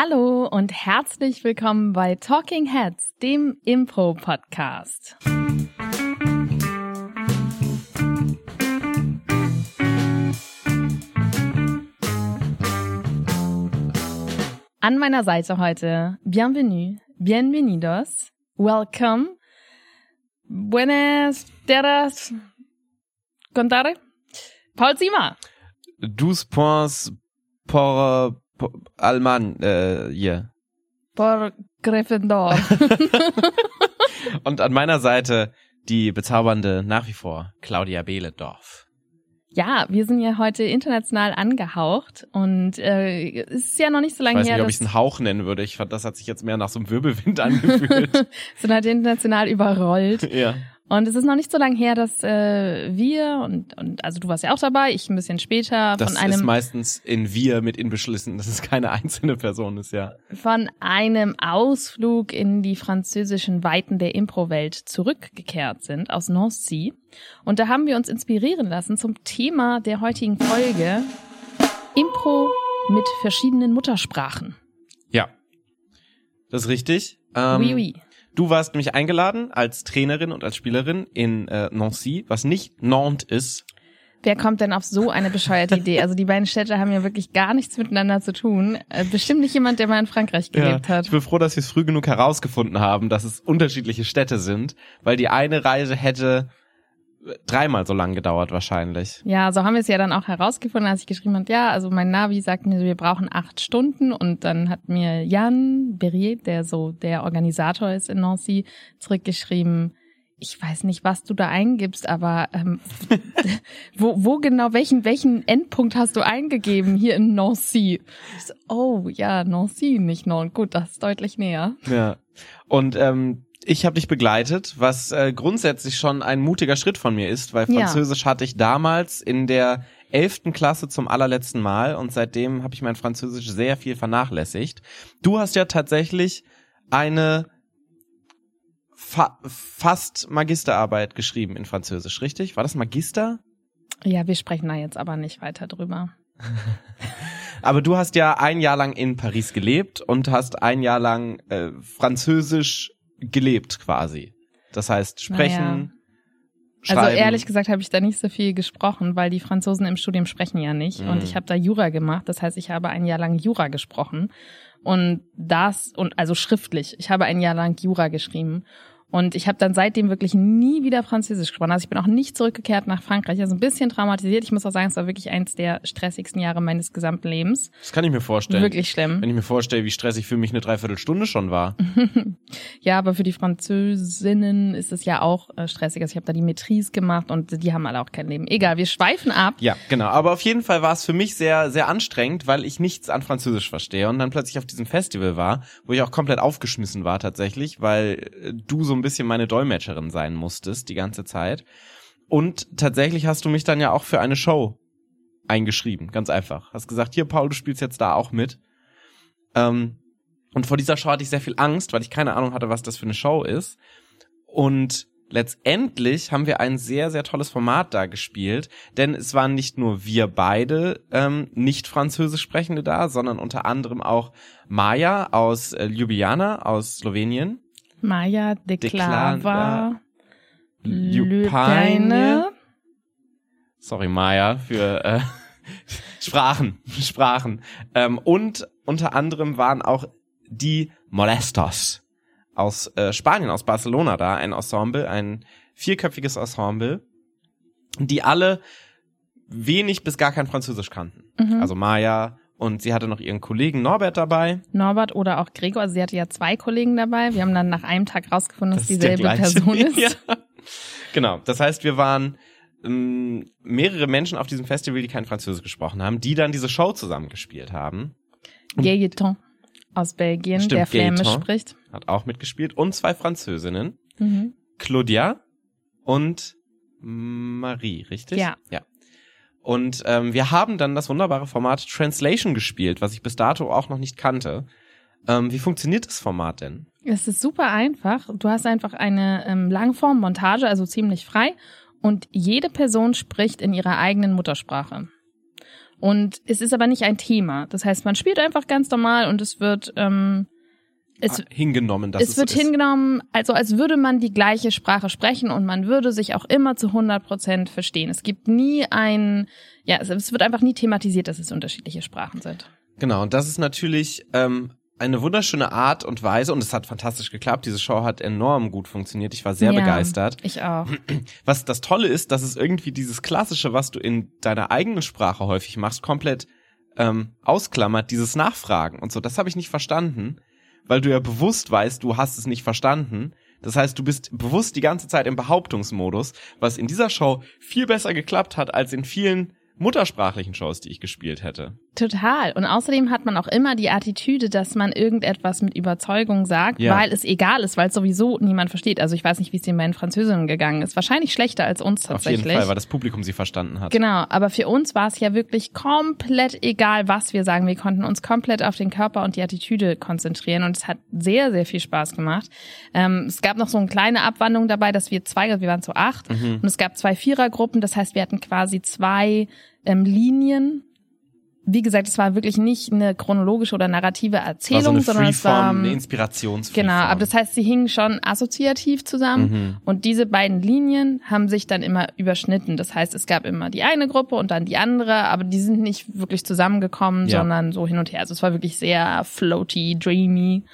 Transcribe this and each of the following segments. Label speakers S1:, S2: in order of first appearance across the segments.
S1: Hallo und herzlich willkommen bei Talking Heads, dem Impro-Podcast. An meiner Seite heute, bienvenue, bienvenidos, welcome, buenas tardes, contare, Paul Ziemer.
S2: Douze points por, por Alman, äh, hier.
S1: Por Gryffindor.
S2: Und an meiner Seite die bezaubernde nach wie vor Claudia Behlendorf.
S1: Ja, wir sind ja heute international angehaucht und äh, es ist ja noch nicht so
S2: Ich
S1: lange
S2: weiß
S1: her,
S2: nicht, ob ich es einen Hauch nennen würde. Ich fand, das hat sich jetzt mehr nach so einem Wirbelwind angefühlt.
S1: sind halt international überrollt.
S2: ja.
S1: Und es ist noch nicht so lange her, dass äh, wir und, und also du warst ja auch dabei, ich ein bisschen später
S2: Das
S1: von
S2: ist
S1: einem
S2: meistens in wir mit inbeschlissen, dass es keine einzelne Person ist, ja.
S1: von einem Ausflug in die französischen Weiten der Impro-Welt zurückgekehrt sind aus Nancy. Und da haben wir uns inspirieren lassen zum Thema der heutigen Folge Impro mit verschiedenen Muttersprachen.
S2: Ja. Das ist richtig. Ähm,
S1: oui, oui.
S2: Du warst nämlich eingeladen als Trainerin und als Spielerin in äh, Nancy, was nicht Nantes ist.
S1: Wer kommt denn auf so eine bescheuerte Idee? Also die beiden Städte haben ja wirklich gar nichts miteinander zu tun. Äh, bestimmt nicht jemand, der mal in Frankreich gelebt
S2: ja,
S1: hat.
S2: Ich bin froh, dass wir es früh genug herausgefunden haben, dass es unterschiedliche Städte sind, weil die eine Reise hätte dreimal so lang gedauert wahrscheinlich.
S1: Ja, so haben wir es ja dann auch herausgefunden, als ich geschrieben habe, ja, also mein Navi sagt mir, wir brauchen acht Stunden und dann hat mir Jan Berrier, der so der Organisator ist in Nancy, zurückgeschrieben, ich weiß nicht, was du da eingibst, aber ähm, wo, wo genau, welchen, welchen Endpunkt hast du eingegeben hier in Nancy? So, oh ja, Nancy, nicht Nantes. Gut, das ist deutlich näher.
S2: Ja. Und ähm, ich habe dich begleitet, was äh, grundsätzlich schon ein mutiger Schritt von mir ist, weil
S1: Ja.
S2: Französisch hatte ich damals in der elften Klasse zum allerletzten Mal und seitdem habe ich mein Französisch sehr viel vernachlässigt. Du hast ja tatsächlich eine fa fast Magisterarbeit geschrieben in Französisch, richtig? War das Magister?
S1: Ja, wir sprechen da jetzt aber nicht weiter drüber.
S2: Aber du hast ja ein Jahr lang in Paris gelebt und hast ein Jahr lang äh, Französisch gelebt quasi. Das heißt, sprechen, schreiben.
S1: Also ehrlich gesagt habe ich da nicht so viel gesprochen, weil die Franzosen im Studium sprechen ja nicht.
S2: Mhm.
S1: Und ich habe da Jura gemacht. Das heißt, ich habe ein Jahr lang Jura gesprochen. Und das, und also schriftlich. Ich habe ein Jahr lang Jura geschrieben. Und ich habe dann seitdem wirklich nie wieder Französisch gesprochen. Also ich bin auch nicht zurückgekehrt nach Frankreich. Also ein bisschen traumatisiert. Ich muss auch sagen, es war wirklich eins der stressigsten Jahre meines gesamten Lebens.
S2: das kann ich mir vorstellen.
S1: Wirklich schlimm.
S2: Wenn ich mir vorstelle, wie stressig für mich eine Dreiviertelstunde schon war.
S1: Ja, aber für die Französinnen ist es ja auch äh, stressig. Also ich habe da die Maîtrise gemacht und die haben alle auch kein Leben. Egal, wir schweifen ab.
S2: Ja, genau. Aber auf jeden Fall war es für mich sehr, sehr anstrengend, weil ich nichts an Französisch verstehe und dann plötzlich auf diesem Festival war, wo ich auch komplett aufgeschmissen war tatsächlich, weil äh, du so ein bisschen meine Dolmetscherin sein musstest die ganze Zeit. Und tatsächlich hast du mich dann ja auch für eine Show eingeschrieben, ganz einfach. Hast gesagt, hier Paul, du spielst jetzt da auch mit. Ähm, und vor dieser Show hatte ich sehr viel Angst, weil ich keine Ahnung hatte, was das für eine Show ist. Und letztendlich haben wir ein sehr, sehr tolles Format da gespielt, denn es waren nicht nur wir beide ähm, nicht Französisch Sprechende da, sondern unter anderem auch Maja aus äh, Ljubljana aus Slowenien,
S1: Maja de
S2: De
S1: Clava,
S2: Clava,
S1: Lübene.
S2: Ljupaine, sorry Maja für äh, Sprachen, Sprachen ähm, und unter anderem waren auch die Molestos aus äh, Spanien, aus Barcelona da, ein Ensemble, ein vierköpfiges Ensemble, die alle wenig bis gar kein Französisch kannten.
S1: Mhm.
S2: Also Maya und sie hatte noch ihren Kollegen Norbert dabei.
S1: Norbert oder auch Gregor. Also sie hatte ja zwei Kollegen dabei. Wir haben dann nach einem Tag rausgefunden, dass
S2: der
S1: dieselbe. Person ist.
S2: Ja. Genau. Das heißt, wir waren ähm, mehrere Menschen auf diesem Festival, die kein Französisch gesprochen haben, die dann diese Show zusammengespielt haben.
S1: Gaëtan aus Belgien,
S2: Stimmt,
S1: der Flämisch spricht.
S2: Hat auch mitgespielt. Und zwei Französinnen.
S1: Mhm.
S2: Claudia und Marie, richtig?
S1: Ja.
S2: Ja. Und ähm, wir haben dann das wunderbare Format Translation gespielt, was ich bis dato auch noch nicht kannte. Ähm, wie funktioniert das Format denn?
S1: Es ist super einfach. Du hast einfach eine ähm, Langform-Montage, also ziemlich frei. Und jede Person spricht in ihrer eigenen Muttersprache. Und es ist aber nicht ein Thema. Das heißt, man spielt einfach ganz normal und es wird ähm, es,
S2: Ah, hingenommen, dass
S1: es
S2: es
S1: wird
S2: so
S1: hingenommen, also als würde man die gleiche Sprache sprechen und man würde sich auch immer zu 100 Prozent verstehen. Es gibt nie ein, ja, es, es wird einfach nie thematisiert, dass es unterschiedliche Sprachen sind.
S2: Genau, und das ist natürlich ähm, eine wunderschöne Art und Weise und es hat fantastisch geklappt. Diese Show hat enorm gut funktioniert. Ich war sehr
S1: Ja,
S2: begeistert.
S1: Ich auch.
S2: Was das Tolle ist, dass es irgendwie dieses Klassische, was du in deiner eigenen Sprache häufig machst, komplett ähm, ausklammert, dieses Nachfragen und so. Das habe ich nicht verstanden, weil du ja bewusst weißt, du hast es nicht verstanden. Das heißt, du bist bewusst die ganze Zeit im Behauptungsmodus, was in dieser Show viel besser geklappt hat als in vielen muttersprachlichen Shows, die ich gespielt hätte.
S1: Total. Und außerdem hat man auch immer die Attitüde, dass man irgendetwas mit Überzeugung sagt,
S2: Ja.
S1: weil es egal ist, weil es sowieso niemand versteht. Also ich weiß nicht, wie es den beiden Französinnen gegangen ist. Wahrscheinlich schlechter als uns
S2: Auf
S1: tatsächlich.
S2: jeden Fall, weil das Publikum sie verstanden hat.
S1: Genau, aber für uns war es ja wirklich komplett egal, was wir sagen. Wir konnten uns komplett auf den Körper und die Attitüde konzentrieren und es hat sehr, sehr viel Spaß gemacht. Ähm, es gab noch so eine kleine Abwandlung dabei, dass wir zwei, wir waren zu acht
S2: Mhm.
S1: und es gab zwei Vierergruppen. Das heißt, wir hatten quasi zwei ähm, Linien. Wie gesagt, es war wirklich nicht eine chronologische oder narrative
S2: War so
S1: Erzählung,
S2: eine
S1: sondern es war
S2: Freeform,
S1: ähm,
S2: eine Inspirationsform.
S1: Genau, aber das heißt, sie hingen schon assoziativ zusammen
S2: Mhm.
S1: und diese beiden Linien haben sich dann immer überschnitten. Das heißt, es gab immer die eine Gruppe und dann die andere, aber die sind nicht wirklich zusammengekommen,
S2: Ja.
S1: sondern so hin und her. Also es war wirklich sehr floaty, dreamy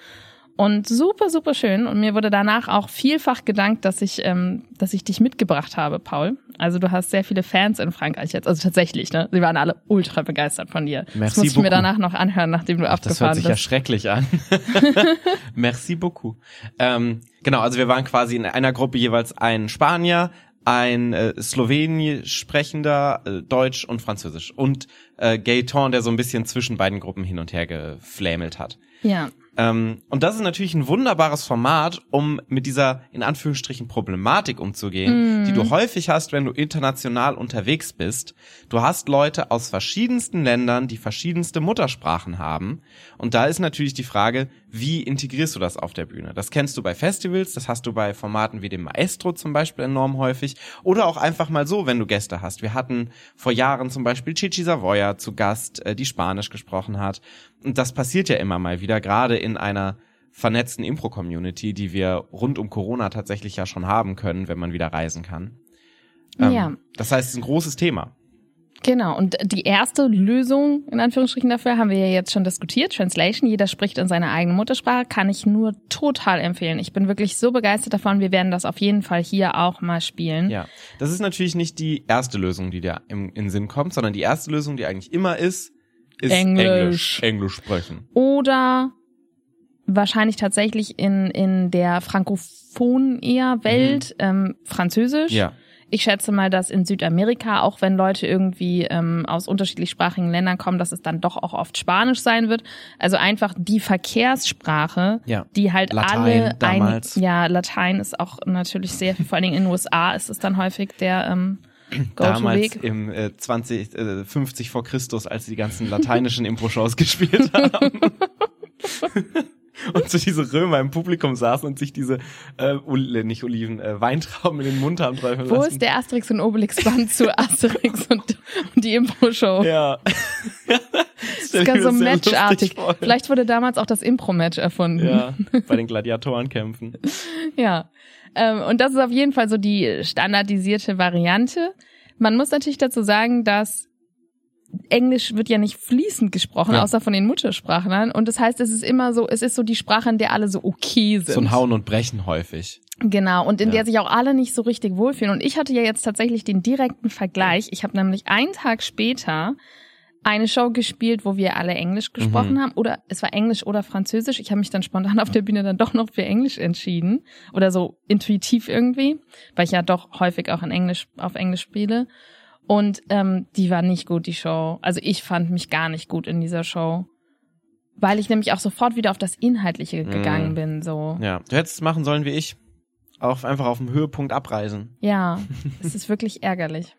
S1: und super, super schön. Und mir wurde danach auch vielfach gedankt, dass ich, ähm, dass ich dich mitgebracht habe, Paul. Also du hast sehr viele Fans in Frankreich jetzt. Also tatsächlich, ne? Sie waren alle ultra begeistert von dir. das
S2: Merci
S1: muss ich mir
S2: beaucoup.
S1: danach noch anhören, nachdem du
S2: Das
S1: abgefahren
S2: hört sich ja
S1: bist.
S2: schrecklich an. Merci beaucoup. Ähm, genau, also wir waren quasi in einer Gruppe jeweils ein Spanier, ein äh, Slowenisch sprechender, äh, Deutsch und Französisch und äh, Gaetan, der so ein bisschen zwischen beiden Gruppen hin und her geflämelt hat.
S1: ja.
S2: Ähm, und das ist natürlich ein wunderbares Format, um mit dieser in Anführungsstrichen Problematik umzugehen, die du häufig hast, wenn du international unterwegs bist. Du hast Leute aus verschiedensten Ländern, die verschiedenste Muttersprachen haben. Und da ist natürlich die Frage, wie integrierst du das auf der Bühne? Das kennst du bei Festivals, das hast du bei Formaten wie dem Maestro zum Beispiel enorm häufig. Oder auch einfach mal so, wenn du Gäste hast. Wir hatten vor Jahren zum Beispiel Chichi Savoya zu Gast, äh, die Spanisch gesprochen hat. Und das passiert ja immer mal wieder, gerade in einer vernetzten Impro-Community, die wir rund um Corona tatsächlich ja schon haben können, wenn man wieder reisen kann. Ähm,
S1: Ja.
S2: Das heißt, es ist ein großes Thema.
S1: Genau, und die erste Lösung, in Anführungsstrichen dafür, haben wir ja jetzt schon diskutiert. Translation, jeder spricht in seiner eigenen Muttersprache, kann ich nur total empfehlen. Ich bin wirklich so begeistert davon, wir werden das auf jeden Fall hier auch mal spielen.
S2: Ja. Das ist natürlich nicht die erste Lösung, die dir im, in Sinn kommt, sondern die erste Lösung, die eigentlich immer ist, ist
S1: Englisch.
S2: Englisch, Englisch sprechen.
S1: Oder wahrscheinlich tatsächlich in, in der frankophonen eher Welt ähm, Französisch.
S2: Ja.
S1: Ich schätze mal, dass in Südamerika, auch wenn Leute irgendwie ähm, aus unterschiedlichsprachigen Ländern kommen, dass es dann doch auch oft Spanisch sein wird. Also einfach die Verkehrssprache,
S2: Ja.
S1: die halt
S2: Latein
S1: alle
S2: damals.
S1: Ein, ja, Latein ist auch natürlich sehr viel, vor allen Dingen in den USA ist es dann häufig der ähm,
S2: Damals im äh, 20, äh, 50 vor Christus, als sie die ganzen lateinischen Impro-Shows gespielt haben. und so diese Römer im Publikum saßen und sich diese, äh, Ol- äh, nicht Oliven, äh, Weintrauben in den Mund haben träufeln
S1: Wo
S2: lassen.
S1: ist der Asterix und Obelix Band zu Asterix und, und die Impro-Show?
S2: Ja.
S1: Das ist ganz so matchartig. Vielleicht wurde damals auch das Impro-Match erfunden.
S2: Ja, bei den Gladiatorenkämpfen.
S1: Ja. Ähm, und das ist auf jeden Fall so die standardisierte Variante. Man muss natürlich dazu sagen, dass Englisch wird ja nicht fließend gesprochen,
S2: Ja.
S1: außer von den Muttersprachlern. Und das heißt, es ist immer so, es ist so die Sprache, in der alle so okay sind.
S2: So ein Hauen und Brechen häufig.
S1: Genau, und in
S2: Ja.
S1: der sich auch alle nicht so richtig wohlfühlen. Und ich hatte ja jetzt tatsächlich den direkten Vergleich. Ich habe nämlich einen Tag später eine Show gespielt, wo wir alle Englisch gesprochen
S2: Mhm.
S1: haben. Oder es war Englisch oder Französisch. Ich habe mich dann spontan auf der Bühne dann doch noch für Englisch entschieden. Oder so intuitiv irgendwie, weil ich ja doch häufig auch in Englisch, auf Englisch spiele. Und ähm, die war nicht gut, die Show. Also ich fand mich gar nicht gut in dieser Show. Weil ich nämlich auch sofort wieder auf das Inhaltliche gegangen
S2: Mhm.
S1: bin. So.
S2: Ja. Du hättest es machen sollen wie ich. Auch einfach auf dem Höhepunkt abreisen.
S1: Ja, es ist wirklich ärgerlich.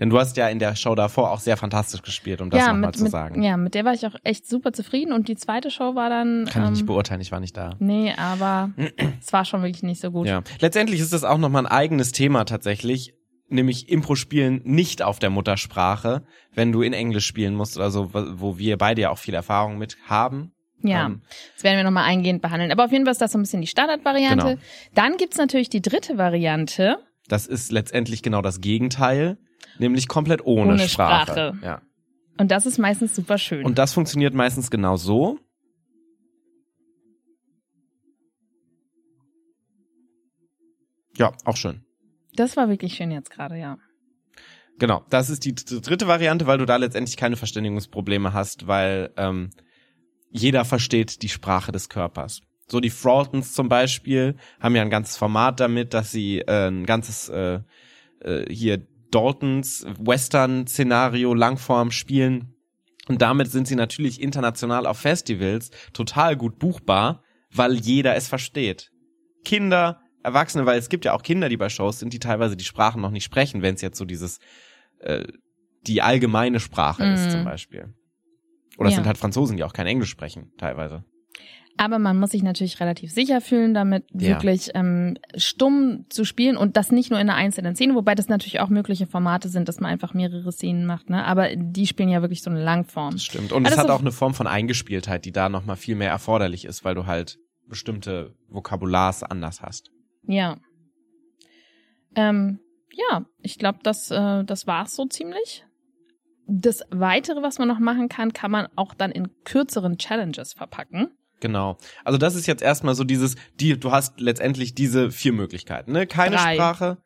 S2: Denn du hast ja in der Show davor auch sehr fantastisch gespielt, um das
S1: ja,
S2: nochmal zu
S1: mit,
S2: sagen.
S1: ja, mit der war ich auch echt super zufrieden und die zweite Show war dann.
S2: Kann ich nicht
S1: ähm,
S2: beurteilen, ich war nicht da.
S1: Nee, aber es war schon wirklich nicht so gut.
S2: Ja. Letztendlich ist das auch nochmal ein eigenes Thema tatsächlich. Nämlich Impro-Spielen nicht auf der Muttersprache, wenn du in Englisch spielen musst oder so, wo wir beide ja auch viel Erfahrung mit haben.
S1: Ja,
S2: Ähm,
S1: das werden wir nochmal eingehend behandeln. Aber auf jeden Fall ist das so ein bisschen die Standardvariante.
S2: Genau.
S1: Dann gibt's natürlich die dritte Variante.
S2: Das ist letztendlich genau das Gegenteil, nämlich komplett ohne,
S1: Ohne
S2: Sprache.
S1: Sprache.
S2: Ja.
S1: Und das ist meistens super schön.
S2: Und das funktioniert meistens genau so. Ja, auch schön.
S1: Das war wirklich schön jetzt gerade, ja.
S2: Genau, das ist die dritte Variante, weil du da letztendlich keine Verständigungsprobleme hast, weil ähm, jeder versteht die Sprache des Körpers. So die Fraltons zum Beispiel haben ja ein ganzes Format damit, dass sie äh, ein ganzes äh, äh, hier Daltons Western-Szenario Langform spielen. Und damit sind sie natürlich international auf Festivals total gut buchbar, weil jeder es versteht. Kinder, Erwachsene, weil es gibt ja auch Kinder, die bei Shows sind, die teilweise die Sprachen noch nicht sprechen, wenn es jetzt so dieses äh, die allgemeine Sprache ist
S1: Mhm.
S2: zum Beispiel. Oder es
S1: Ja.
S2: sind halt Franzosen, die auch kein Englisch sprechen, teilweise.
S1: Aber man muss sich natürlich relativ sicher fühlen, damit
S2: Ja.
S1: wirklich ähm, stumm zu spielen und das nicht nur in einer einzelnen Szene, wobei das natürlich auch mögliche Formate sind, dass man einfach mehrere Szenen macht, ne? Aber die spielen ja wirklich so eine Langform.
S2: Das stimmt. Und
S1: Aber
S2: es hat auch eine Form von Eingespieltheit, die da nochmal viel mehr erforderlich ist, weil du halt bestimmte Vokabulars anders hast.
S1: Ja. Ähm, ja, ich glaube, das, äh, das war's so ziemlich. Das Weitere, was man noch machen kann, kann man auch dann in kürzeren Challenges verpacken.
S2: Genau. Also das ist jetzt erstmal so dieses, die, du hast letztendlich diese vier Möglichkeiten, ne? Keine
S1: Drei.
S2: Sprache,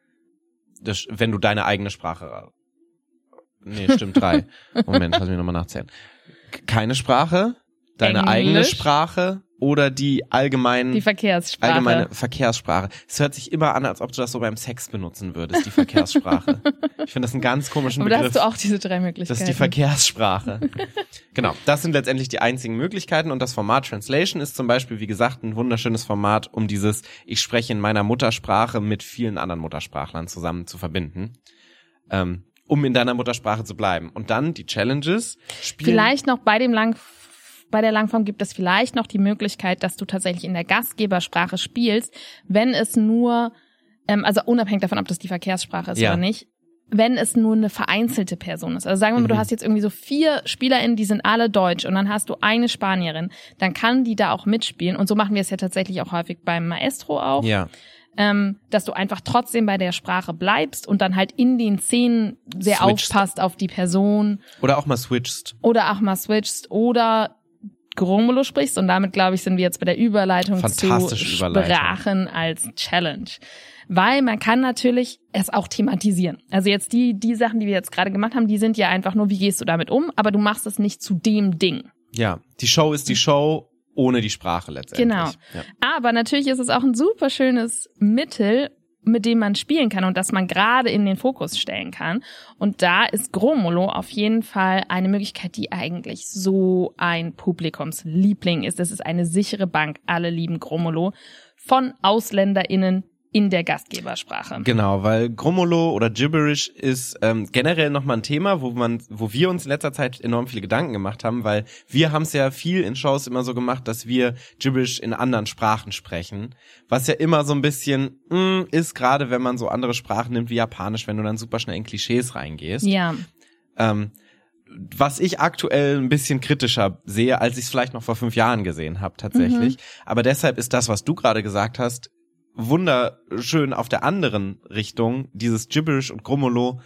S2: das, wenn du deine eigene Sprache. Nee, stimmt, drei. Moment, lass mich nochmal nachzählen. Keine Sprache, deine
S1: Englisch.
S2: eigene Sprache oder die allgemeinen
S1: Die Verkehrssprache.
S2: allgemeine Verkehrssprache. Es hört sich immer an, als ob du das so beim Sex benutzen würdest, die Verkehrssprache. ich finde das einen ganz komischen
S1: Aber da
S2: Begriff.
S1: hast du auch diese drei Möglichkeiten.
S2: Das ist die Verkehrssprache. genau, das sind letztendlich die einzigen Möglichkeiten und das Format Translation ist zum Beispiel, wie gesagt, ein wunderschönes Format, um dieses Ich spreche in meiner Muttersprache mit vielen anderen Muttersprachlern zusammen zu verbinden, ähm, um in deiner Muttersprache zu bleiben. Und dann die Challenges spielen.
S1: Vielleicht noch bei dem Lang bei der Langform gibt es vielleicht noch die Möglichkeit, dass du tatsächlich in der Gastgebersprache spielst, wenn es nur, ähm, also unabhängig davon, ob das die Verkehrssprache ist
S2: Ja.
S1: oder nicht, wenn es nur eine vereinzelte Person ist. Also sagen wir mal,
S2: Mhm.
S1: du hast jetzt irgendwie so vier SpielerInnen, die sind alle deutsch und dann hast du eine Spanierin, dann kann die da auch mitspielen. Und so machen wir es ja tatsächlich auch häufig beim Maestro auch
S2: Ja,
S1: ähm, dass du einfach trotzdem bei der Sprache bleibst und dann halt in den Szenen sehr
S2: Switchst.
S1: aufpasst auf die Person
S2: oder auch mal switchst.
S1: oder auch mal switchst oder Gromulo sprichst und damit glaube ich sind wir jetzt bei der Überleitung zu. Sprachen als Challenge. Weil man kann natürlich es auch thematisieren. Also jetzt die, die Sachen, die wir jetzt gerade gemacht haben, die sind ja einfach nur, wie gehst du damit um, aber du machst es nicht zu dem Ding.
S2: Ja, die Show ist die Show ohne die Sprache letztendlich.
S1: Genau.
S2: Ja.
S1: Aber natürlich ist es auch ein super schönes Mittel, mit dem man spielen kann und das man gerade in den Fokus stellen kann. Und da ist Gromolo auf jeden Fall eine Möglichkeit, die eigentlich so ein Publikumsliebling ist. Es ist eine sichere Bank. Alle lieben Gromolo von AusländerInnen in der Gastgebersprache.
S2: Genau, weil Grummolo oder Gibberish ist ähm, generell nochmal ein Thema, wo man, wo wir uns in letzter Zeit enorm viele Gedanken gemacht haben, weil wir haben es ja viel in Shows immer so gemacht, dass wir Gibberish in anderen Sprachen sprechen, was ja immer so ein bisschen mh, ist, gerade wenn man so andere Sprachen nimmt wie Japanisch, wenn du dann super schnell in Klischees reingehst.
S1: Ja,
S2: Ähm, was ich aktuell ein bisschen kritischer sehe, als ich es vielleicht noch vor fünf Jahren gesehen habe, tatsächlich. Aber deshalb ist das, was du gerade gesagt hast, wunderschön auf der anderen Richtung, dieses Gibberish und Grummolo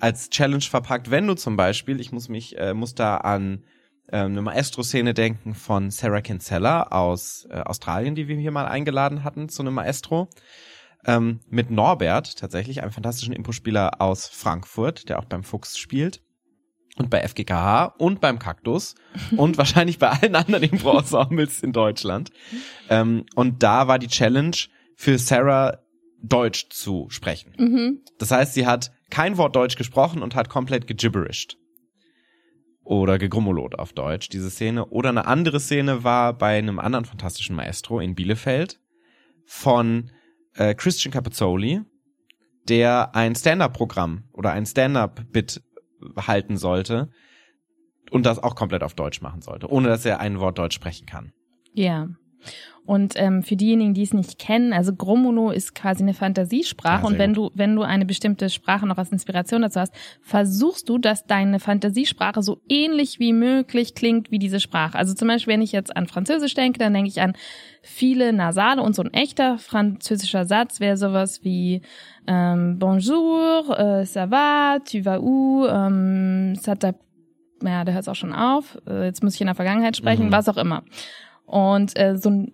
S2: als Challenge verpackt. Wenn du zum Beispiel, ich muss mich, äh, muss da an äh, eine Maestro-Szene denken von Sarah Kinsella aus äh, Australien, die wir hier mal eingeladen hatten zu einem Maestro. Ähm, mit Norbert tatsächlich, einem fantastischen Impospieler aus Frankfurt, der auch beim Fuchs spielt und bei FGKH und beim Kaktus und wahrscheinlich bei allen anderen Impro-Ensembles in Deutschland. Ähm, und da war die Challenge für Sarah Deutsch zu sprechen.
S1: mhm.
S2: Das heißt, sie hat kein Wort Deutsch gesprochen und hat komplett gejibberished. Oder gegrummolot auf Deutsch, diese Szene. Oder eine andere Szene war bei einem anderen fantastischen Maestro in Bielefeld von äh, Christian Capizzoli, der ein Stand-Up-Programm oder ein Stand-Up-Bit halten sollte und das auch komplett auf Deutsch machen sollte, ohne dass er ein Wort Deutsch sprechen kann.
S1: ja. Und ähm, für diejenigen, die es nicht kennen, also Gromolo ist quasi eine Fantasiesprache.
S2: Ja,
S1: und
S2: sehr
S1: wenn
S2: gut.
S1: du, wenn du eine bestimmte Sprache noch als Inspiration dazu hast, versuchst du, dass deine Fantasiesprache so ähnlich wie möglich klingt wie diese Sprache. Also zum Beispiel, wenn ich jetzt an Französisch denke, dann denke ich an viele Nasale und so ein echter französischer Satz wäre sowas wie ähm, Bonjour, äh, ça va, tu vas où, ähm, ça t'a ja, der hört es auch schon auf. Äh, Jetzt muss ich in der Vergangenheit sprechen,
S2: Mhm.
S1: was auch immer. Und äh, so ein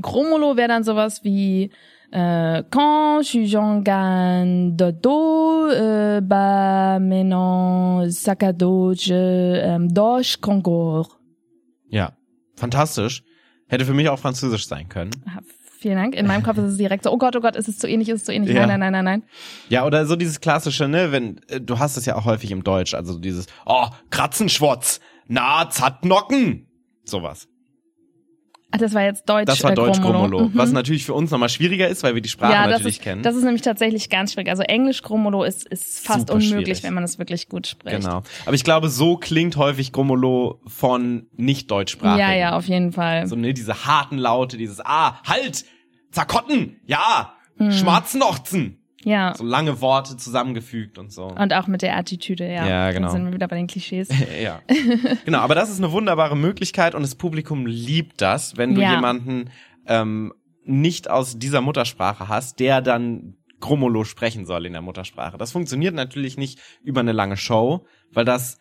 S1: Gromolo wäre dann sowas wie äh, Quand je j'en gagne de dos, euh, bah maintenant sac à dos, je ähm, doche Concours.
S2: Ja, fantastisch. Hätte für mich auch Französisch sein können.
S1: Ah, Vielen Dank. In meinem Kopf ist es direkt so, oh Gott, oh Gott, ist es zu ähnlich, ist es zu ähnlich.
S2: Ja.
S1: Nein, nein, nein, nein, nein.
S2: Ja, oder so dieses klassische, ne, wenn, äh, du hast es ja auch häufig im Deutsch, also dieses, oh, Kratzenschwotz, na, Zatnocken, sowas.
S1: Ach, das war jetzt Deutsch.
S2: Das war
S1: äh,
S2: Deutsch
S1: Gromolo. Mhm.
S2: was natürlich für uns nochmal schwieriger ist, weil wir die Sprache
S1: ja, das
S2: natürlich
S1: ist,
S2: kennen.
S1: das ist nämlich tatsächlich ganz schwierig. Also Englisch Gromolo ist, ist fast
S2: Super
S1: unmöglich,
S2: schwierig.
S1: wenn man es wirklich gut spricht.
S2: genau. Aber ich glaube, so klingt häufig Gromolo von nicht deutschsprachigen.
S1: Ja, ja, auf jeden Fall.
S2: So, ne, diese harten Laute, dieses, ah, halt, Zakotten, ja,
S1: Hm.
S2: Schmarznochzen.
S1: Ja.
S2: So lange Worte zusammengefügt und so.
S1: Und auch mit der Attitüde, ja.
S2: Ja, genau.
S1: Da sind wir wieder bei den Klischees.
S2: ja. Genau, aber das ist eine wunderbare Möglichkeit und das Publikum liebt das, wenn du
S1: Ja.
S2: jemanden ähm, nicht aus dieser Muttersprache hast, der dann Gromolo sprechen soll in der Muttersprache. Das funktioniert natürlich nicht über eine lange Show, weil das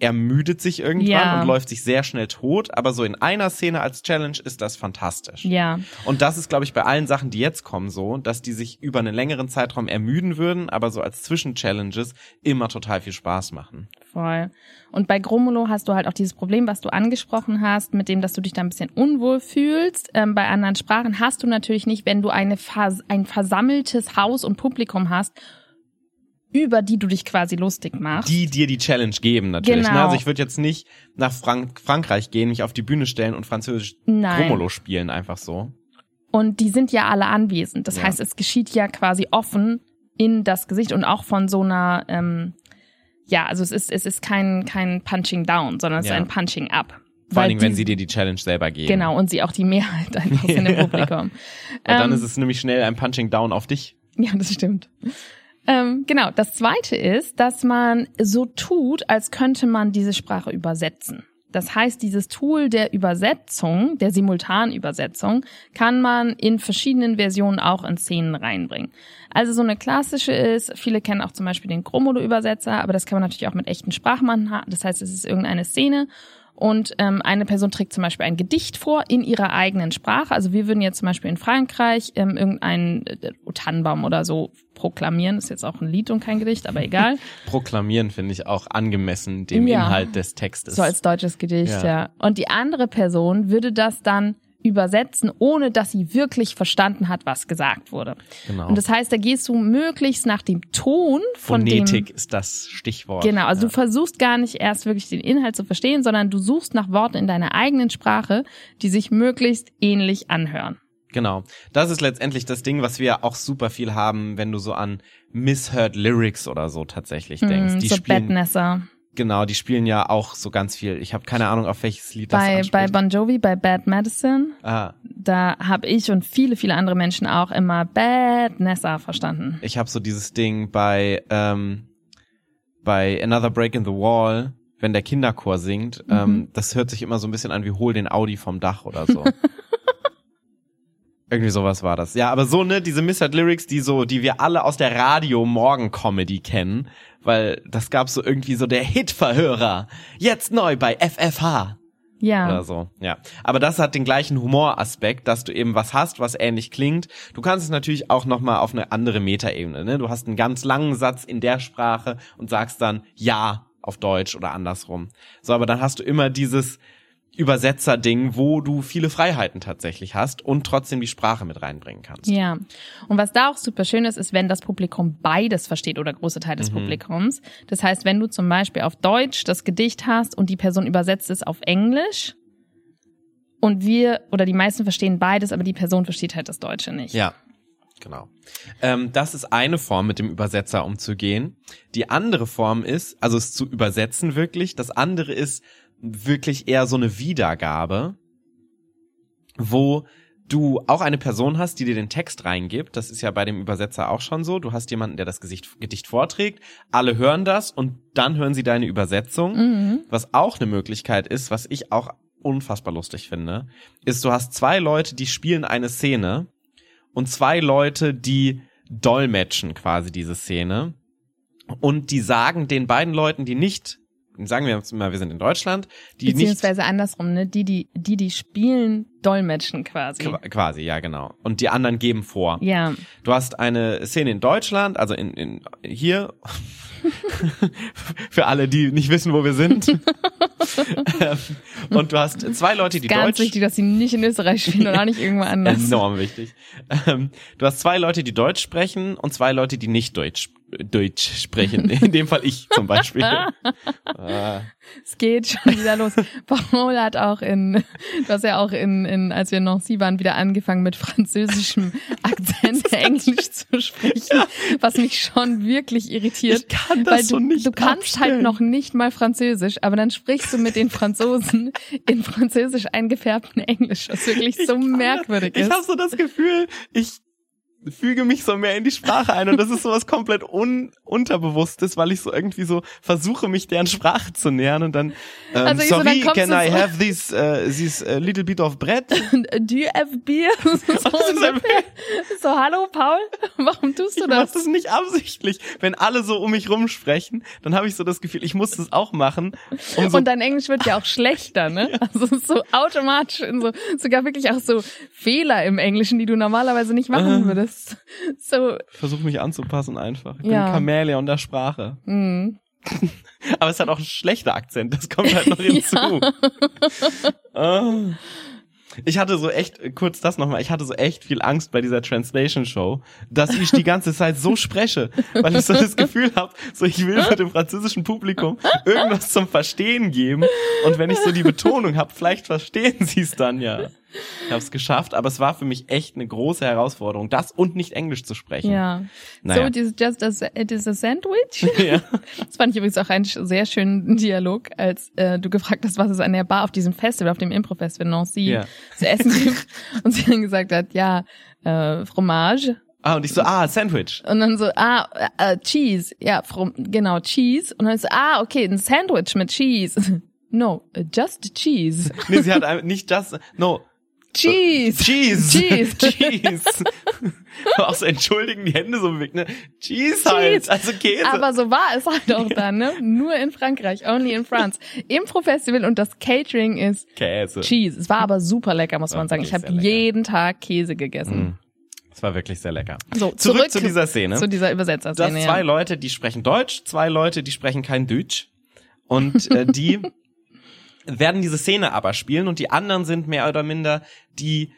S2: ermüdet sich irgendwann
S1: Ja.
S2: und läuft sich sehr schnell tot, aber so in einer Szene als Challenge ist das fantastisch.
S1: Ja.
S2: Und das ist, glaube ich, bei allen Sachen, die jetzt kommen, so, dass die sich über einen längeren Zeitraum ermüden würden, aber so als Zwischenchallenges immer total viel Spaß machen.
S1: Voll. Und bei Gromolo hast du halt auch dieses Problem, was du angesprochen hast, mit dem, dass du dich da ein bisschen unwohl fühlst. Ähm, bei anderen Sprachen hast du natürlich nicht, wenn du eine vers ein versammeltes Haus und Publikum hast, über die du dich quasi lustig machst.
S2: die dir die Challenge geben natürlich.
S1: Genau.
S2: Ne? Also ich würde jetzt nicht nach Frank Frankreich gehen, mich auf die Bühne stellen und französisch
S1: Nein.
S2: Spielen, einfach so.
S1: Und die sind ja alle anwesend. Das
S2: Ja.
S1: heißt, es geschieht ja quasi offen in das Gesicht und auch von so einer, ähm, ja, also es ist, es ist kein, kein Punching Down, sondern es
S2: Ja.
S1: ist ein Punching Up.
S2: Vor allen Dingen, wenn sie dir die Challenge selber geben.
S1: Genau, und sie auch die Mehrheit einfach sind im
S2: Ja.
S1: Publikum.
S2: Dann
S1: Ähm,
S2: ist es nämlich schnell ein Punching Down auf dich.
S1: Ja, das stimmt. Ähm, genau, das zweite ist, dass man so tut, als könnte man diese Sprache übersetzen. Das heißt, dieses Tool der Übersetzung, der Simultanübersetzung, kann man in verschiedenen Versionen auch in Szenen reinbringen. Also so eine klassische ist, viele kennen auch zum Beispiel den Chromodo-Übersetzer, aber das kann man natürlich auch mit echten Sprachmachen haben. Das heißt, es ist irgendeine Szene und ähm, eine Person trägt zum Beispiel ein Gedicht vor in ihrer eigenen Sprache. Also wir würden jetzt zum Beispiel in Frankreich ähm, irgendeinen äh, Tannenbaum oder so proklamieren. Ist jetzt auch ein Lied und kein Gedicht, aber egal.
S2: Proklamieren finde ich auch angemessen dem
S1: Ja.
S2: Inhalt des Textes.
S1: So als deutsches Gedicht,
S2: Ja.
S1: ja. Und die andere Person würde das dann übersetzen, ohne dass sie wirklich verstanden hat, was gesagt wurde.
S2: genau.
S1: Und das heißt, da gehst du möglichst nach dem Ton von
S2: Phonetik
S1: dem
S2: ist das Stichwort.
S1: Genau, also
S2: ja.
S1: du versuchst gar nicht erst wirklich den Inhalt zu verstehen, sondern du suchst nach Worten in deiner eigenen Sprache, die sich möglichst ähnlich anhören.
S2: Genau. Das ist letztendlich das Ding, was wir auch super viel haben, wenn du so an misheard Lyrics oder so tatsächlich denkst.
S1: Mm,
S2: Die
S1: so
S2: spielen
S1: Badnesser.
S2: Genau, die spielen ja auch so ganz viel. Ich habe keine Ahnung, auf welches Lied das
S1: Bei, bei
S2: anspricht.
S1: Bon Jovi, bei Bad Medicine,
S2: ah,
S1: da habe ich und viele, viele andere Menschen auch immer Badnesser verstanden.
S2: ich habe so dieses Ding bei ähm, bei Another Break in the Wall, wenn der Kinderchor singt,
S1: Mhm.
S2: ähm, das hört sich immer so ein bisschen an wie hol den Audi vom Dach oder so. Irgendwie sowas war das. Ja, aber so, ne, diese Misheard Lyrics, die so, die wir alle aus der Radio-Morgen-Comedy kennen, weil das gab so irgendwie so der Hitverhörer. Jetzt neu bei FFH.
S1: Ja.
S2: Oder so, ja. Aber das hat den gleichen Humoraspekt, dass du eben was hast, was ähnlich klingt. Du kannst es natürlich auch nochmal auf eine andere Metaebene, ne? Du hast einen ganz langen Satz in der Sprache und sagst dann ja auf Deutsch oder andersrum. So, aber dann hast du immer dieses Übersetzer-Ding, wo du viele Freiheiten tatsächlich hast und trotzdem die Sprache mit reinbringen kannst.
S1: Ja. Und was da auch super schön ist, ist, wenn das Publikum beides versteht oder große Teil des
S2: Mhm.
S1: Publikums. Das heißt, wenn du zum Beispiel auf Deutsch das Gedicht hast und die Person übersetzt es auf Englisch und wir oder die meisten verstehen beides, aber die Person versteht halt das Deutsche nicht.
S2: Ja, genau. Ähm, das ist eine Form, mit dem Übersetzer umzugehen. Die andere Form ist, also es zu übersetzen wirklich. Das andere ist wirklich eher so eine Wiedergabe. wo du auch eine Person hast, die dir den Text reingibt. Das ist ja bei dem Übersetzer auch schon so. Du hast jemanden, der das Gesicht, Gedicht vorträgt. Alle hören das und dann hören sie deine Übersetzung.
S1: Mhm.
S2: Was auch eine Möglichkeit ist, was ich auch unfassbar lustig finde, ist, du hast zwei Leute, die spielen eine Szene und zwei Leute, die dolmetschen quasi diese Szene. Und die sagen den beiden Leuten, die nicht, sagen wir jetzt mal, wir sind in Deutschland, die nicht
S1: Beziehungsweise andersrum, ne? Die, die, die, die spielen, dolmetschen quasi.
S2: Qua- Quasi, ja, genau. Und die anderen geben vor.
S1: Ja.
S2: Du hast eine Szene in Deutschland, also in, in hier, für alle, die nicht wissen, wo wir sind. Ähm, und du hast zwei Leute, die
S1: Ganz
S2: Deutsch.
S1: wichtig, dass sie nicht in Österreich spielen und auch nicht irgendwo anders.
S2: Enorm wichtig. Ähm, du hast zwei Leute, die Deutsch sprechen und zwei Leute, die nicht Deutsch, Deutsch sprechen. In dem Fall ich zum Beispiel.
S1: Es geht schon wieder los. Paul hat auch in, du hast ja auch in, in, als wir in Nancy waren, wieder angefangen mit französischem Akzent Englisch zu sprechen, was mich schon wirklich irritiert.
S2: Ich kann das
S1: weil
S2: so
S1: du,
S2: nicht
S1: du kannst halt
S2: abstellen.
S1: noch nicht mal Französisch, aber dann sprichst du mit den Franzosen in französisch eingefärbten Englisch, was wirklich so
S2: Ich kann-
S1: merkwürdig
S2: Ich
S1: ist.
S2: habe so das Gefühl, ich füge mich so mehr in die Sprache ein und das ist sowas komplett un unterbewusstes, weil ich so irgendwie so versuche, mich deren Sprache zu nähern und dann ähm,
S1: Also ich so, dann
S2: sorry, can I
S1: so-
S2: have this uh, this uh, little bit of bread?
S1: Do you have beer? So, so, hallo Paul, warum tust du
S2: Ich
S1: das?
S2: das nicht absichtlich. Wenn alle so um mich rumsprechen, dann habe ich so das Gefühl, ich muss das auch machen. Um so
S1: Und dein Englisch wird ja auch schlechter, ne? Also es ist so automatisch in so sogar wirklich auch so Fehler im Englischen, die du normalerweise nicht machen
S2: Äh.
S1: Würdest. So,
S2: versuche mich anzupassen einfach. Ich
S1: Ja.
S2: bin Chamäleon der Sprache.
S1: mh.
S2: Aber es hat auch ein schlechter Akzent, das kommt halt noch hinzu. Ah. Ich hatte so echt, kurz das nochmal, ich hatte so echt viel Angst bei dieser Translation Show, dass ich die ganze Zeit so spreche, weil ich so das Gefühl habe, so ich will mit dem französischen Publikum irgendwas zum Verstehen geben und wenn ich so die Betonung habe, vielleicht verstehen sie es dann ja. Ich habe es geschafft, aber es war für mich echt eine große Herausforderung, das und nicht Englisch zu sprechen.
S1: ja.
S2: Naja.
S1: So it is just a, it is a sandwich.
S2: Ja.
S1: Das fand ich übrigens auch einen sehr schönen Dialog, als äh, du gefragt hast, was es an der Bar auf diesem Festival, auf dem Impro-Festival Nancy
S2: Ja.
S1: zu essen gibt. Und sie dann gesagt hat, ja, äh, Fromage.
S2: Ah, und ich so, ah, Sandwich.
S1: Und dann so, ah, äh, Cheese. Ja, from, genau, Cheese. Und dann so, ah, okay, ein Sandwich mit Cheese. No, äh, just cheese.
S2: Nee, sie hat nicht das, no,
S1: Cheese.
S2: Cheese.
S1: Cheese.
S2: Cheese. auch so entschuldigen, die Hände so bewegt, ne? Cheese halt,
S1: Cheese.
S2: also Käse.
S1: Aber so war es halt auch dann, ne? Nur in Frankreich, only in France. Impro-Festival und das Catering ist
S2: Käse.
S1: Cheese. Es war aber super lecker, muss man sagen. Ich habe jeden Tag Käse gegessen.
S2: Mm. Das war wirklich sehr lecker.
S1: So,
S2: Zurück,
S1: zurück,
S2: zu dieser Szene.
S1: Zu dieser Übersetzerszene,
S2: hast zwei
S1: ja.
S2: Leute, die sprechen Deutsch, zwei Leute, die sprechen kein Deutsch. Und äh, die werden diese Szene aber spielen und die anderen sind mehr oder minder die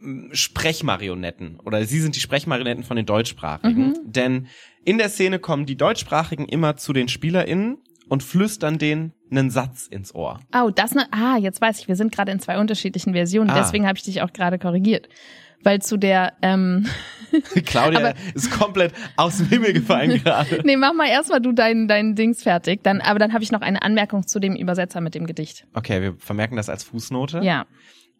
S2: mm, Sprechmarionetten oder sie sind die Sprechmarionetten von den Deutschsprachigen. Denn in der Szene kommen die Deutschsprachigen immer zu den SpielerInnen und flüstern denen einen Satz ins Ohr.
S1: Oh, das ne, ah, jetzt weiß ich, wir sind gerade in zwei unterschiedlichen Versionen,
S2: Ah.
S1: deswegen habe ich dich auch gerade korrigiert. Weil zu der, ähm,
S2: Claudia
S1: Aber-
S2: ist komplett aus dem Himmel gefallen gerade.
S1: nee, mach mal erstmal du dein, dein Dings fertig, dann, aber dann habe ich noch eine Anmerkung zu dem Übersetzer mit dem Gedicht.
S2: Okay, wir vermerken das als Fußnote.
S1: Ja.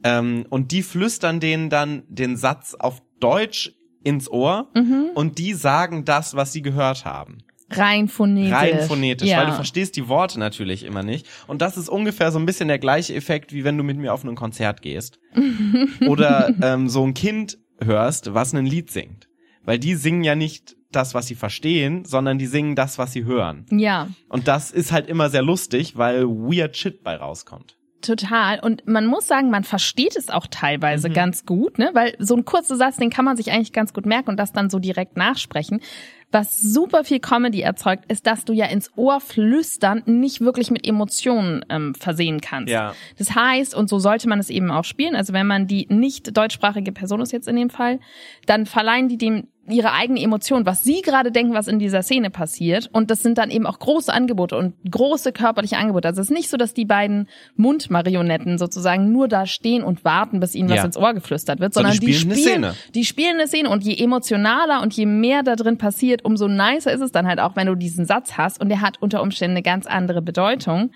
S2: Ähm, und die flüstern denen dann den Satz auf Deutsch ins Ohr
S1: Mhm.
S2: und die sagen das, was sie gehört haben.
S1: Rein phonetisch.
S2: Rein phonetisch,
S1: ja.
S2: weil du verstehst die Worte natürlich immer nicht. Und das ist ungefähr so ein bisschen der gleiche Effekt, wie wenn du mit mir auf ein Konzert gehst. Oder ähm, so ein Kind hörst, was ein Lied singt. Weil die singen ja nicht das, was sie verstehen, sondern die singen das, was sie hören.
S1: Ja,
S2: Und das ist halt immer sehr lustig, weil weird Shit bei rauskommt.
S1: Total. Und man muss sagen, man versteht es auch
S2: Mhm.
S1: teilweise ganz gut, ne? Weil so ein kurzer Satz, den kann man sich eigentlich ganz gut merken und das dann so direkt nachsprechen. Was super viel Comedy erzeugt, ist, dass du ja ins Ohr flüstern nicht wirklich mit Emotionen ähm, versehen kannst.
S2: Ja.
S1: Das heißt, und so sollte man es eben auch spielen, also wenn man die nicht deutschsprachige Person ist jetzt in dem Fall, dann verleihen die dem ihre eigene Emotion, was sie gerade denken, was in dieser Szene passiert. Und das sind dann eben auch große Angebote und große körperliche Angebote. Also es ist nicht so, dass die beiden Mundmarionetten sozusagen nur da stehen und warten, bis ihnen was
S2: Ja.
S1: ins Ohr geflüstert wird,
S2: Sondern
S1: sondern
S2: die
S1: die
S2: spielen eine
S1: spielen,
S2: Szene.
S1: die spielen eine Szene und je emotionaler und je mehr da drin passiert, umso nicer ist es dann halt auch, wenn du diesen Satz hast und der hat unter Umständen eine ganz andere Bedeutung.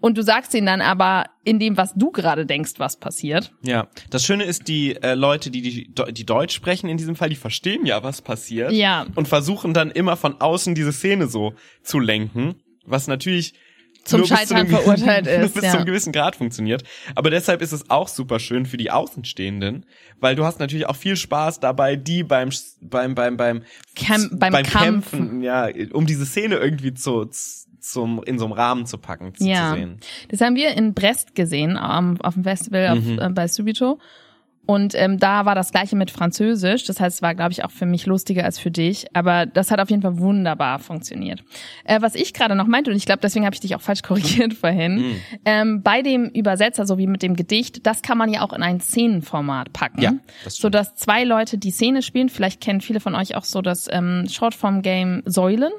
S1: Und du sagst ihnen dann aber in dem, was du gerade denkst, was passiert.
S2: Ja, das Schöne ist, die äh, Leute, die, die die Deutsch sprechen in diesem Fall, die verstehen ja, was passiert.
S1: Ja.
S2: Und versuchen dann immer von außen diese Szene so zu lenken, was natürlich
S1: Zum Scheitern
S2: zu einem-
S1: verurteilt
S2: nur
S1: ist,
S2: bis
S1: ja.
S2: zu einem gewissen Grad funktioniert. Aber deshalb ist es auch super schön für die Außenstehenden, weil du hast natürlich auch viel Spaß dabei, die beim beim beim beim
S1: Camp- beim Kampfen.
S2: Kämpfen, ja, um diese Szene irgendwie zu zum in so einem Rahmen zu packen zu,
S1: Ja.
S2: zu sehen.
S1: Das haben wir in Brest gesehen, am- auf dem Festival auf,
S2: Mhm.
S1: äh, bei Subito. Und ähm, da war das gleiche mit Französisch. Das heißt, es war, glaube ich, auch für mich lustiger als für dich. Aber das hat auf jeden Fall wunderbar funktioniert. Äh, was ich gerade noch meinte, und ich glaube, deswegen habe ich dich auch falsch korrigiert vorhin,
S2: Mhm.
S1: ähm, bei dem Übersetzer, so wie mit dem Gedicht, das kann man ja auch in ein Szenenformat packen.
S2: Ja, das stimmt.
S1: so dass zwei Leute die Szene spielen. Vielleicht kennen viele von euch auch so das ähm, Shortform-Game Säulen.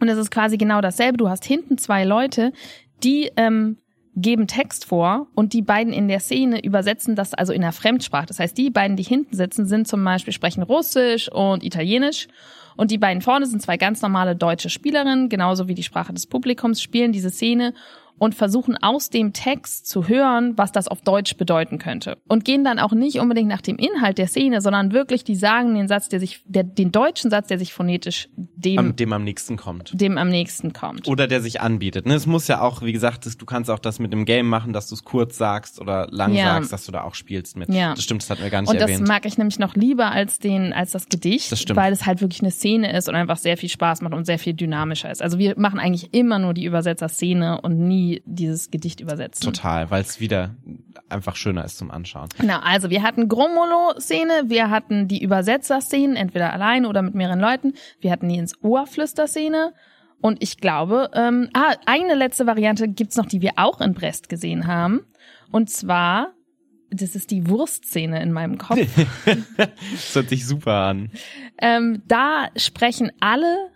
S1: Und es ist quasi genau dasselbe. Du hast hinten zwei Leute, die ähm, geben Text vor und die beiden in der Szene übersetzen das also in der Fremdsprache. Das heißt, die beiden, die hinten sitzen, sind zum Beispiel sprechen Russisch und Italienisch. Und die beiden vorne sind zwei ganz normale deutsche Spielerinnen, genauso wie die Sprache des Publikums, spielen diese Szene und versuchen aus dem Text zu hören, was das auf Deutsch bedeuten könnte. Und gehen dann auch nicht unbedingt nach dem Inhalt der Szene, sondern wirklich, die sagen den Satz, der sich, der, den deutschen Satz, der sich phonetisch dem,
S2: Am, dem am nächsten kommt.
S1: dem am nächsten kommt.
S2: Oder der sich anbietet. Ne? Es muss ja auch, wie gesagt, das, du kannst auch das mit dem Game machen, dass du es kurz sagst oder lang
S1: Ja.
S2: sagst, dass du da auch spielst mit.
S1: Ja.
S2: Das stimmt, das hatten wir gar nicht
S1: Und das
S2: erwähnt.
S1: mag ich nämlich noch lieber als den, als das Gedicht,
S2: Das stimmt.
S1: weil es halt wirklich eine Szene ist und einfach sehr viel Spaß macht und sehr viel dynamischer ist. Also wir machen eigentlich immer nur die Übersetzerszene und nie dieses Gedicht übersetzen.
S2: Total, weil es wieder einfach schöner ist zum Anschauen.
S1: Genau, also wir hatten Gromolo-Szene, wir hatten die Übersetzer-Szenen, entweder alleine oder mit mehreren Leuten, wir hatten die ins Ohr-Flüster-Szene und ich glaube, ähm, ah, eine letzte Variante gibt's noch, die wir auch in Brest gesehen haben und zwar, das ist die Wurstszene in meinem Kopf.
S2: Das hört sich super an.
S1: Ähm, da sprechen alle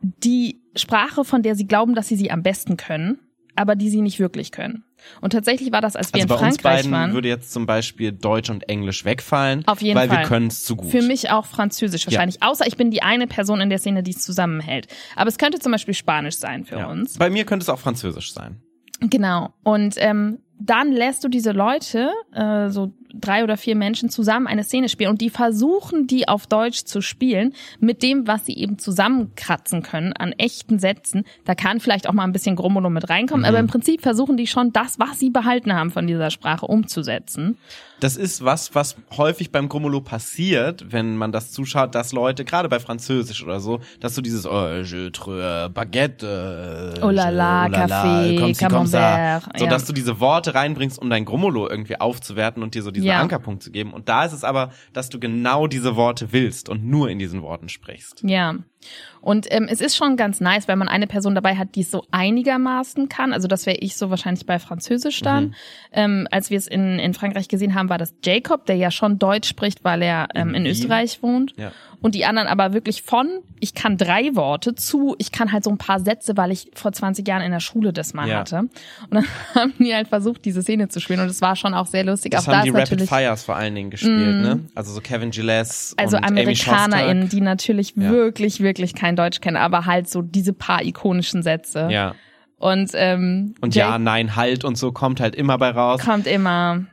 S1: die Sprache, von der sie glauben, dass sie sie am besten können, aber die sie nicht wirklich können. Und tatsächlich war das, als wir
S2: Also
S1: in
S2: bei uns
S1: Frankreich
S2: beiden
S1: waren.
S2: würde jetzt zum Beispiel Deutsch und Englisch wegfallen,
S1: Auf jeden
S2: weil
S1: Fall.
S2: wir können es zu gut.
S1: Für mich auch Französisch wahrscheinlich, außer ich bin die eine Person in der Szene, die es zusammenhält. Aber es könnte zum Beispiel Spanisch sein für
S2: ja.
S1: uns.
S2: Bei mir könnte es auch Französisch sein.
S1: Genau. Und ähm, dann lässt du diese Leute, äh, so drei oder vier Menschen zusammen eine Szene spielen und die versuchen, die auf Deutsch zu spielen mit dem, was sie eben zusammenkratzen können an echten Sätzen. Da kann vielleicht auch mal ein bisschen Grummelo mit reinkommen, aber im Prinzip versuchen die schon das, was sie behalten haben von dieser Sprache, umzusetzen.
S2: Das ist was, was häufig beim Grummolo passiert, wenn man das zuschaut, dass Leute, gerade bei Französisch oder so, dass du dieses oh, jetre baguette, äh,
S1: Oh la la,
S2: je- oh
S1: Café,
S2: comme ci, comme ça.
S1: Camembert,
S2: So, dass du diese Worte reinbringst, um dein Grummolo irgendwie aufzuwerten und dir so diesen
S1: Ja.
S2: Ankerpunkt zu geben. Und da ist es aber, dass du genau diese Worte willst und nur in diesen Worten sprichst.
S1: Ja. Und ähm, es ist schon ganz nice, wenn man eine Person dabei hat, die es so einigermaßen kann. Also das wäre ich so wahrscheinlich bei Französisch dann.
S2: Mhm.
S1: Ähm, als wir es in, in Frankreich gesehen haben, war das Jacob, der ja schon Deutsch spricht, weil er ähm, in
S2: Wien.
S1: Österreich wohnt.
S2: Ja.
S1: Und die anderen aber wirklich von, ich kann drei Worte zu, ich kann halt so ein paar Sätze, weil ich vor 20 Jahren in der Schule das mal
S2: Ja.
S1: hatte. Und dann haben die halt versucht, diese Szene zu spielen. Und es war schon auch sehr lustig.
S2: Das
S1: auch da
S2: haben die
S1: ist
S2: Rapid Fires vor allen Dingen gespielt, ne? Also so Kevin Gilles
S1: also
S2: und.
S1: AmerikanerInnen, die natürlich
S2: Ja.
S1: wirklich, wirklich kein Deutsch kennen, aber halt so diese paar ikonischen Sätze.
S2: Ja.
S1: Und, ähm,
S2: Und
S1: Jake
S2: ja, nein, halt und so kommt halt immer bei raus.
S1: kommt immer.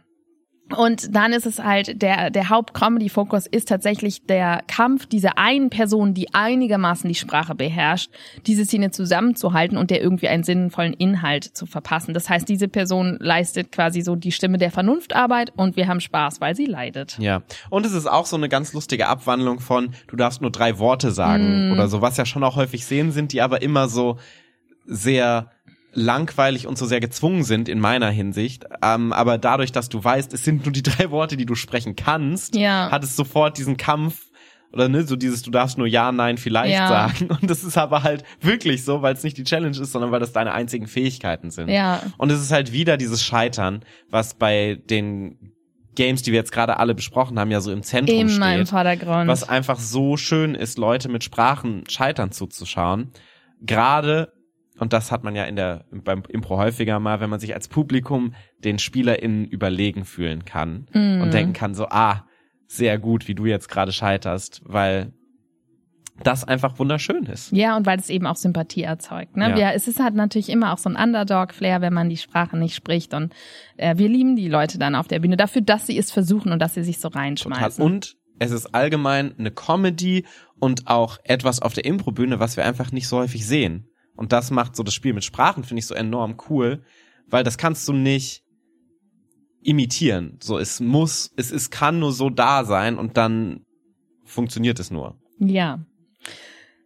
S1: Und dann ist es halt, der, der Haupt-Comedy-Fokus ist tatsächlich der Kampf dieser einen Person, die einigermaßen die Sprache beherrscht, diese Szene zusammenzuhalten und der irgendwie einen sinnvollen Inhalt zu verpassen. Das heißt, diese Person leistet quasi so die Stimme der Vernunftarbeit und wir haben Spaß, weil sie leidet.
S2: Ja. Und es ist auch so eine ganz lustige Abwandlung von, du darfst nur drei Worte sagen
S1: Mm.
S2: oder so, was ja schon auch häufig Szenen sind, die aber immer so sehr langweilig und so sehr gezwungen sind in meiner Hinsicht. Ähm, aber dadurch, dass du weißt, es sind nur die drei Worte, die du sprechen kannst,
S1: Ja.
S2: hat es sofort diesen Kampf oder ne, so dieses, du darfst nur ja, nein, vielleicht
S1: Ja.
S2: sagen. Und das ist aber halt wirklich so, weil es nicht die Challenge ist, sondern weil das deine einzigen Fähigkeiten sind.
S1: Ja.
S2: Und es ist halt wieder dieses Scheitern, was bei den Games, die wir jetzt gerade alle besprochen haben, ja so im Zentrum
S1: im
S2: steht.
S1: Vordergrund.
S2: Was einfach so schön ist, Leute mit Sprachen scheitern zuzuschauen. Gerade, und das hat man ja in der, beim Impro häufiger mal, wenn man sich als Publikum den SpielerInnen überlegen fühlen kann
S1: Mhm.
S2: und denken kann so, ah, sehr gut, wie du jetzt gerade scheiterst, weil das einfach wunderschön ist.
S1: Ja, und weil es eben auch Sympathie erzeugt. Ne?
S2: Ja.
S1: Wir, es ist halt natürlich immer auch so ein Underdog-Flair, wenn man die Sprache nicht spricht. Und äh, wir lieben die Leute dann auf der Bühne dafür, dass sie es versuchen und dass sie sich so
S2: Total.
S1: reinschmeißen.
S2: Und es ist allgemein eine Comedy und auch etwas auf der Improbühne, was wir einfach nicht so häufig sehen. Und das macht so das Spiel mit Sprachen, finde ich, so enorm cool, weil das kannst du nicht imitieren. So, es muss, es, es kann nur so da sein und dann funktioniert es nur.
S1: Ja.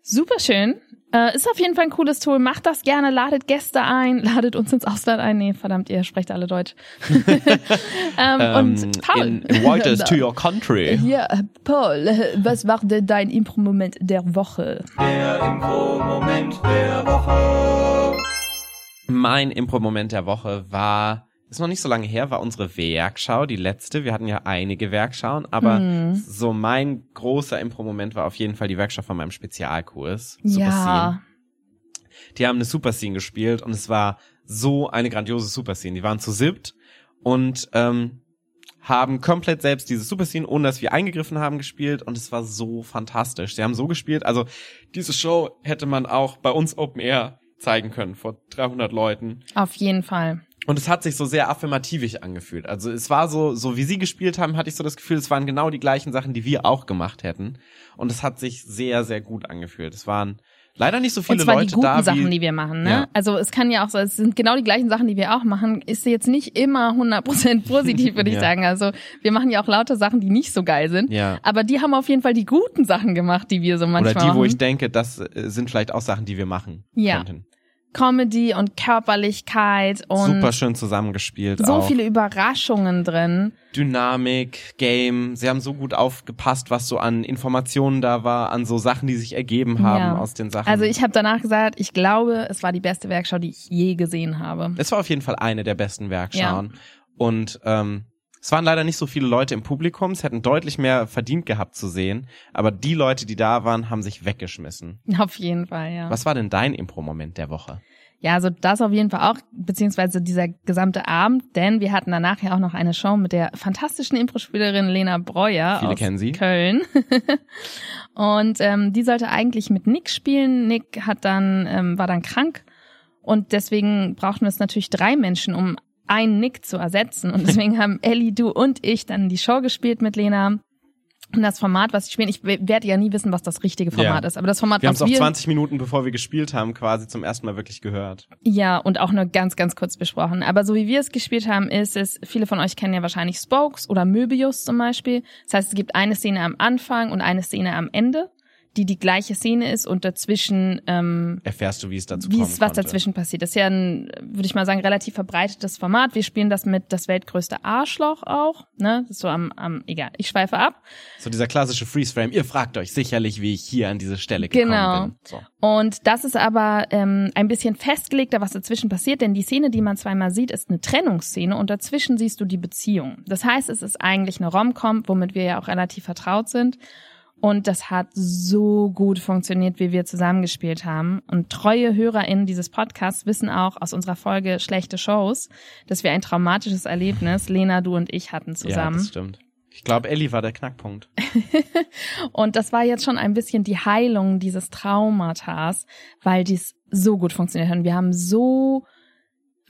S1: Super schön. Äh, ist auf jeden Fall ein cooles Tool. Macht das gerne, ladet Gäste ein, ladet uns ins Ausland ein. Nee, verdammt, ihr sprecht alle Deutsch. ähm, und Paul.
S2: in, in Reuters to your country.
S1: Ja, Paul, was war denn dein Impro-Moment der Woche?
S3: Der Info-Moment der Woche.
S2: Mein Impro-Moment der Woche war, ist noch nicht so lange her, war unsere Werkschau, die letzte. Wir hatten ja einige Werkschauen, aber
S1: Mhm.
S2: so mein großer Impro-Moment war auf jeden Fall die Werkschau von meinem Spezialkurs. Super
S1: ja.
S2: Scene. Die haben eine Super Scene gespielt und es war so eine grandiose Super Scene. Die waren zu siebt und ähm, haben komplett selbst diese Super Scene, ohne dass wir eingegriffen haben, gespielt und es war so fantastisch. Sie haben so gespielt, also diese Show hätte man auch bei uns Open Air zeigen können vor 300 Leuten.
S1: Auf jeden Fall.
S2: Und es hat sich so sehr affirmativig angefühlt. Also es war so, so wie sie gespielt haben, hatte ich so das Gefühl, es waren genau die gleichen Sachen, die wir auch gemacht hätten. Und es hat sich sehr, sehr gut angefühlt. Es waren leider nicht so viele
S1: und zwar
S2: Leute
S1: die guten
S2: da.
S1: Sachen, die wir machen. Ne?
S2: Ja.
S1: Also es kann ja auch so, es sind genau die gleichen Sachen, die wir auch machen. Ist jetzt nicht immer 100% positiv, würde ich
S2: Ja.
S1: sagen. Also wir machen ja auch lauter Sachen, die nicht so geil sind.
S2: ja.
S1: Aber die haben auf jeden Fall die guten Sachen gemacht, die wir so manchmal
S2: Oder die,
S1: machen.
S2: wo ich denke, das äh, sind vielleicht auch Sachen, die wir machen
S1: Ja.
S2: könnten.
S1: Comedy und Körperlichkeit und
S2: Super schön zusammengespielt
S1: so
S2: auch.
S1: viele Überraschungen drin.
S2: Dynamik, Game. Sie haben so gut aufgepasst, was so an Informationen da war, an so Sachen, die sich ergeben haben
S1: Ja.
S2: aus den Sachen.
S1: Also ich habe danach gesagt, ich glaube, es war die beste Werkschau, die ich je gesehen habe.
S2: Es war auf jeden Fall eine der besten Werkschauen. Und ähm, es waren leider nicht so viele Leute im Publikum. Es hätten deutlich mehr verdient gehabt zu sehen. Aber die Leute, die da waren, haben sich weggeschmissen.
S1: Auf jeden Fall, ja.
S2: Was war denn dein Impro-Moment der Woche?
S1: Ja, also das auf jeden Fall auch, beziehungsweise dieser gesamte Abend, denn wir hatten danach ja auch noch eine Show mit der fantastischen Impro-Spielerin Lena Breuer
S2: Viele
S1: aus
S2: kennen sie.
S1: Köln. und ähm, die sollte eigentlich mit Nick spielen. Nick hat dann ähm, war dann krank und deswegen brauchten wir es natürlich drei Menschen, um einen Nick zu ersetzen. Und deswegen haben Ellie, du und ich dann die Show gespielt mit Lena. Und das Format, was sie spielen, ich werde ja nie wissen, was das richtige Format
S2: Ja.
S1: ist, aber das Format,
S2: Wir haben es auch
S1: wir
S2: 20 Minuten, bevor wir gespielt haben, quasi zum ersten Mal wirklich gehört.
S1: Ja, und auch nur ganz, ganz kurz besprochen. Aber so wie wir es gespielt haben, ist es, viele von euch kennen ja wahrscheinlich Spokes oder Möbius zum Beispiel. Das heißt, es gibt eine Szene am Anfang und eine Szene am Ende, die die gleiche Szene ist und dazwischen, ähm,
S2: Erfährst du, wie es dazu
S1: wie es was
S2: konnte.
S1: dazwischen passiert. Das ist ja ein, würde ich mal sagen, relativ verbreitetes Format. Wir spielen das mit das weltgrößte Arschloch auch, ne? Das ist so am, am, egal, ich schweife ab.
S2: So dieser klassische Freeze-Frame. Ihr fragt euch sicherlich, wie ich hier an diese Stelle
S1: Genau.
S2: gekommen bin. So.
S1: Und das ist aber ähm, ein bisschen festgelegter, was dazwischen passiert, denn die Szene, die man zweimal sieht, ist eine Trennungsszene und dazwischen siehst du die Beziehung. Das heißt, es ist eigentlich eine Rom-Com, womit wir ja auch relativ vertraut sind. Und das hat so gut funktioniert, wie wir zusammengespielt haben. Und treue HörerInnen dieses Podcasts wissen auch aus unserer Folge Schlechte Shows, dass wir ein traumatisches Erlebnis, Lena, du und ich, hatten
S2: Ja,
S1: zusammen.
S2: das stimmt. Ich glaube, Ellie war der Knackpunkt.
S1: Und das war jetzt schon ein bisschen die Heilung dieses Traumatas, weil dies so gut funktioniert hat. Und wir haben so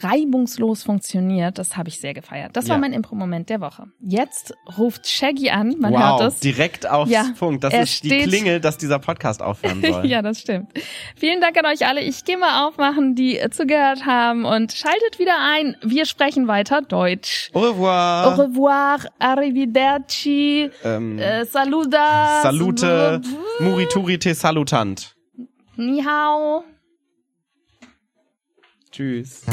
S1: reibungslos funktioniert. Das habe ich sehr gefeiert. Das war
S2: Ja.
S1: mein Impro-Moment der Woche. Jetzt ruft Shaggy an. Man
S2: wow,
S1: hört es.
S2: direkt aufs
S1: Ja,
S2: Punkt. Das ist die Klingel, dass dieser Podcast aufhören soll.
S1: Ja, das stimmt. Vielen Dank an euch alle. Ich gehe mal aufmachen, die zugehört haben und schaltet wieder ein. Wir sprechen weiter Deutsch.
S2: Au revoir.
S1: Au revoir, arrivederci,
S2: ähm,
S1: äh, saludas,
S2: Salute, Murituri te salutant.
S1: Ni hao.
S2: Tschüss.